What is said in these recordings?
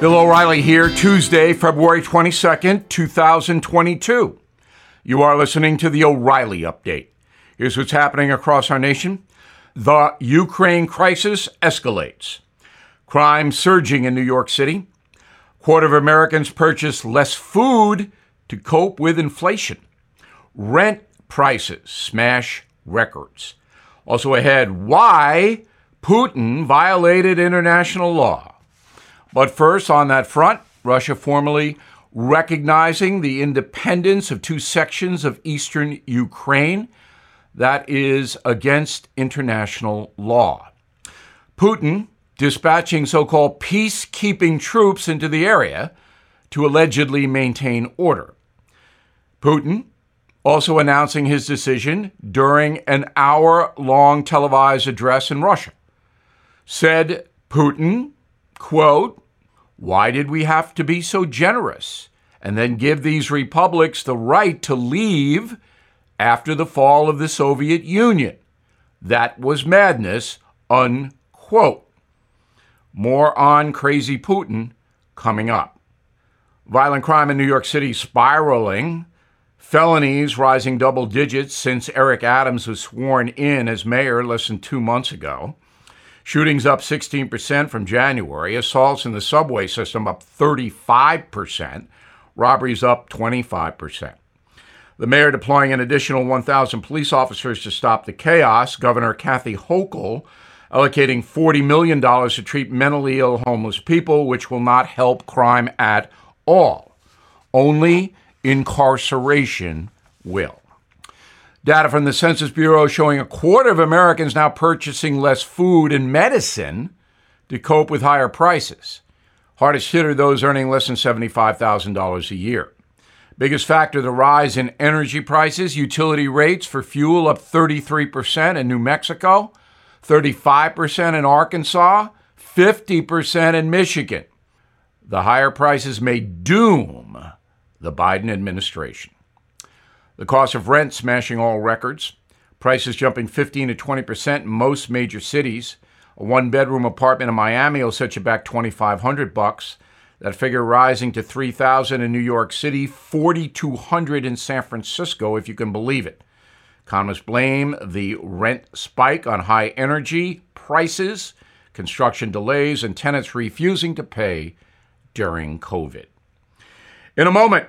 Bill O'Reilly here, Tuesday, February 22nd, 2022. You are listening to the O'Reilly Update. Here's what's happening across our nation. The Ukraine crisis escalates. Crime surging in New York City. Quarter of Americans purchase less food to cope with inflation. Rent prices smash records. Also ahead, why Putin violated international law. But first, on that front, Russia formally recognizing the independence of two sections of eastern Ukraine. That is against international law. Putin dispatching so called peacekeeping troops into the area to allegedly maintain order. Putin also announcing his decision during an hour long televised address in Russia. Said Putin, quote, why did we have to be so generous and then give these republics the right to leave after the fall of the Soviet Union? That was madness, unquote. More on crazy Putin coming up. Violent crime in New York City spiraling. Felonies rising double digits since Eric Adams was sworn in as mayor less than two months ago. Shootings up 16% from January. Assaults in the subway system up 35%. Robberies up 25%. The mayor deploying an additional 1,000 police officers to stop the chaos. Governor Kathy Hochul allocating $40 million to treat mentally ill homeless people, which will not help crime at all. Only incarceration will. Data from the Census Bureau showing a quarter of Americans now purchasing less food and medicine to cope with higher prices. Hardest hit are those earning less than $75,000 a year. Biggest factor the rise in energy prices, utility rates for fuel up 33% in New Mexico, 35% in Arkansas, 50% in Michigan. The higher prices may doom the Biden administration. The cost of rent smashing all records. Prices jumping 15 to 20 percent in most major cities. A one-bedroom apartment in Miami will set you back 2,500 bucks. That figure rising to 3,000 in New York City, 4,200 in San Francisco, if you can believe it. Economists blame the rent spike on high energy prices, construction delays, and tenants refusing to pay during COVID. In a moment,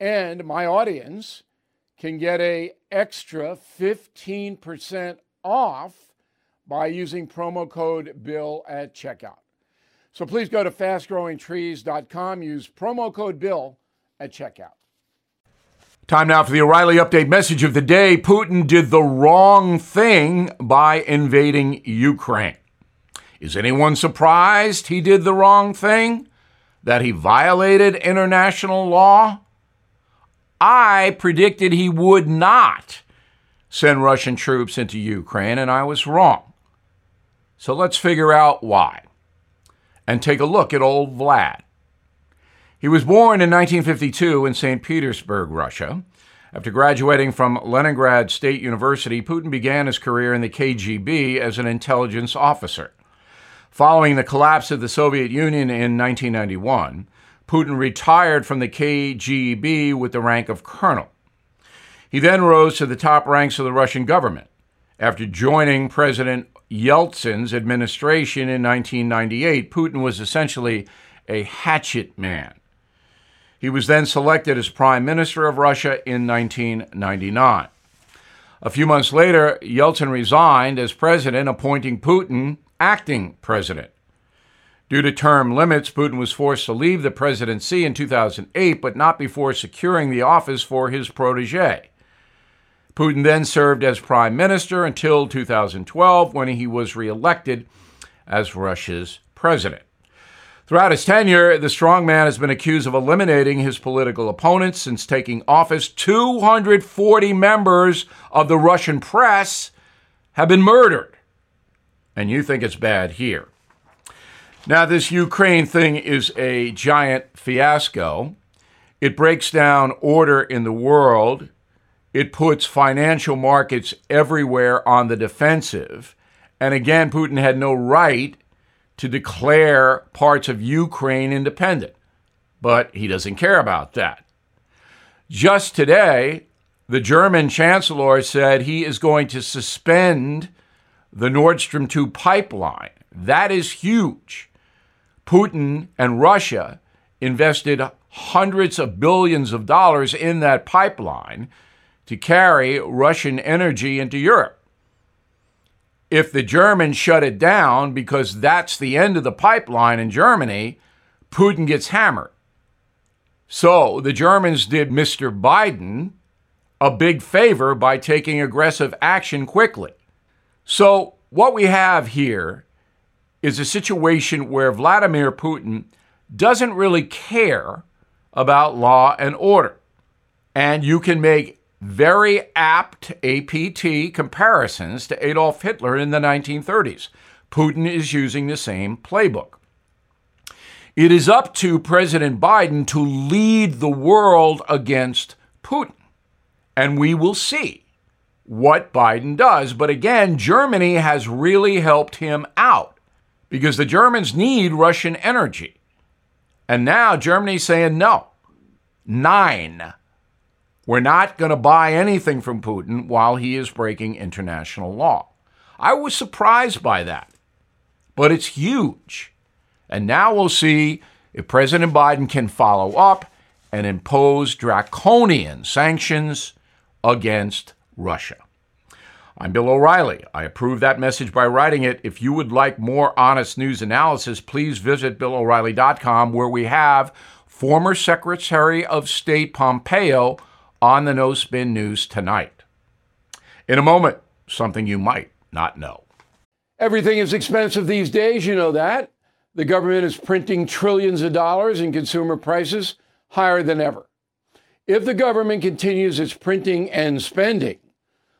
and my audience can get a extra 15% off by using promo code bill at checkout. So please go to fastgrowingtrees.com use promo code bill at checkout. Time now for the o'reilly update message of the day. Putin did the wrong thing by invading ukraine. Is anyone surprised he did the wrong thing? That he violated international law I predicted he would not send Russian troops into Ukraine, and I was wrong. So let's figure out why and take a look at old Vlad. He was born in 1952 in St. Petersburg, Russia. After graduating from Leningrad State University, Putin began his career in the KGB as an intelligence officer. Following the collapse of the Soviet Union in 1991, Putin retired from the KGB with the rank of colonel. He then rose to the top ranks of the Russian government after joining President Yeltsin's administration in 1998. Putin was essentially a hatchet man. He was then selected as Prime Minister of Russia in 1999. A few months later, Yeltsin resigned as president, appointing Putin acting president. Due to term limits, Putin was forced to leave the presidency in 2008, but not before securing the office for his protege. Putin then served as prime minister until 2012, when he was reelected as Russia's president. Throughout his tenure, the strongman has been accused of eliminating his political opponents since taking office. 240 members of the Russian press have been murdered. And you think it's bad here. Now, this Ukraine thing is a giant fiasco. It breaks down order in the world. It puts financial markets everywhere on the defensive. And again, Putin had no right to declare parts of Ukraine independent. But he doesn't care about that. Just today, the German chancellor said he is going to suspend the Nord Stream 2 pipeline. That is huge. Putin and Russia invested hundreds of billions of dollars in that pipeline to carry Russian energy into Europe if the Germans shut it down because that's the end of the pipeline in Germany, Putin gets hammered. So the Germans did Mr. Biden a big favor by taking aggressive action quickly. So what we have here is a situation where Vladimir Putin doesn't really care about law and order. And you can make very apt APT comparisons to Adolf Hitler in the 1930s. Putin is using the same playbook. It is up to President Biden to lead the world against Putin. And we will see what Biden does. But again, Germany has really helped him out because the Germans need Russian energy. And now Germany's saying no. Nine we're not going to buy anything from Putin while he is breaking international law. I was surprised by that, but it's huge. And now we'll see if President Biden can follow up and impose draconian sanctions against Russia. I'm Bill O'Reilly. I approve that message by writing it. If you would like more honest news analysis, please visit BillO'Reilly.com, where we have former Secretary of State Pompeo on the No Spin News tonight. In a moment, something you might not know. Everything is expensive these days, you know that. The government is printing trillions of dollars and consumer prices higher than ever. If the government continues its printing and spending,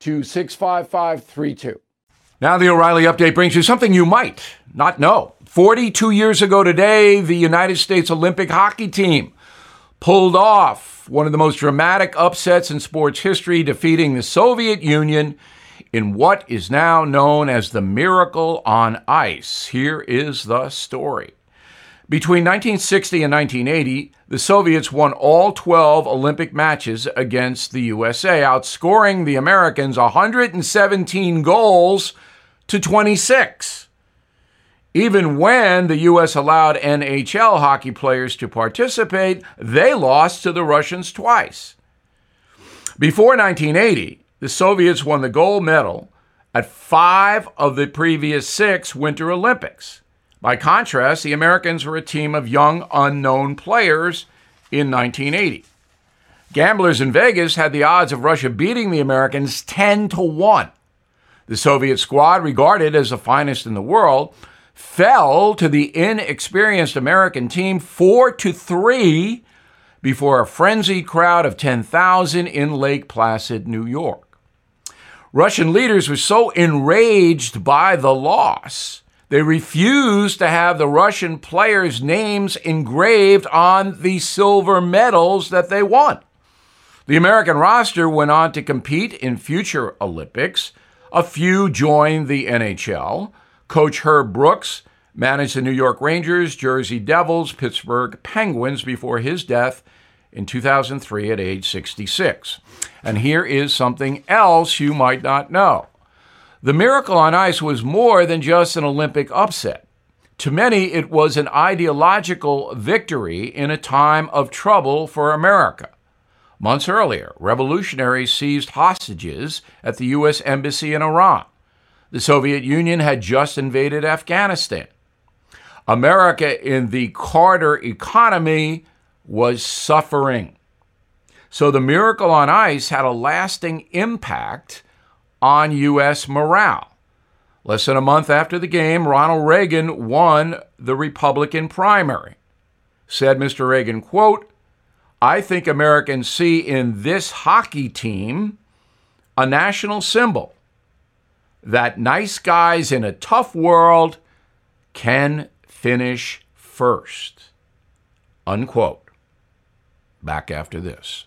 to 65532. Now, the O'Reilly update brings you something you might not know. 42 years ago today, the United States Olympic hockey team pulled off one of the most dramatic upsets in sports history, defeating the Soviet Union in what is now known as the Miracle on Ice. Here is the story. Between 1960 and 1980, the Soviets won all 12 Olympic matches against the USA, outscoring the Americans 117 goals to 26. Even when the U.S. allowed NHL hockey players to participate, they lost to the Russians twice. Before 1980, the Soviets won the gold medal at five of the previous six Winter Olympics. By contrast, the Americans were a team of young, unknown players in 1980. Gamblers in Vegas had the odds of Russia beating the Americans 10 to 1. The Soviet squad, regarded as the finest in the world, fell to the inexperienced American team 4 to 3 before a frenzied crowd of 10,000 in Lake Placid, New York. Russian leaders were so enraged by the loss, they refused to have the Russian players' names engraved on the silver medals that they won. The American roster went on to compete in future Olympics. A few joined the NHL. Coach Herb Brooks managed the New York Rangers, Jersey Devils, Pittsburgh Penguins before his death in 2003 at age 66. And here is something else you might not know. The Miracle on Ice was more than just an Olympic upset. To many, it was an ideological victory in a time of trouble for America. Months earlier, revolutionaries seized hostages at the U.S. Embassy in Iran. The Soviet Union had just invaded Afghanistan. America in the Carter economy was suffering. So the miracle on ice had a lasting impact on U.S. morale. Less than a month after the game, Ronald Reagan won the Republican primary. Said Mr. Reagan, quote, I think Americans see in this hockey team a national symbol that nice guys in a tough world can finish first. Unquote. Back after this.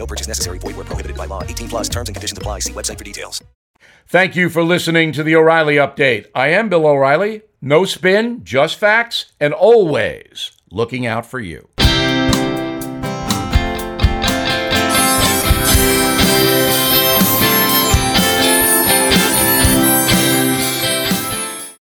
No purchase necessary. Void where prohibited by law. 18 plus terms and conditions apply. See website for details. Thank you for listening to the O'Reilly Update. I am Bill O'Reilly. No spin, just facts, and always looking out for you.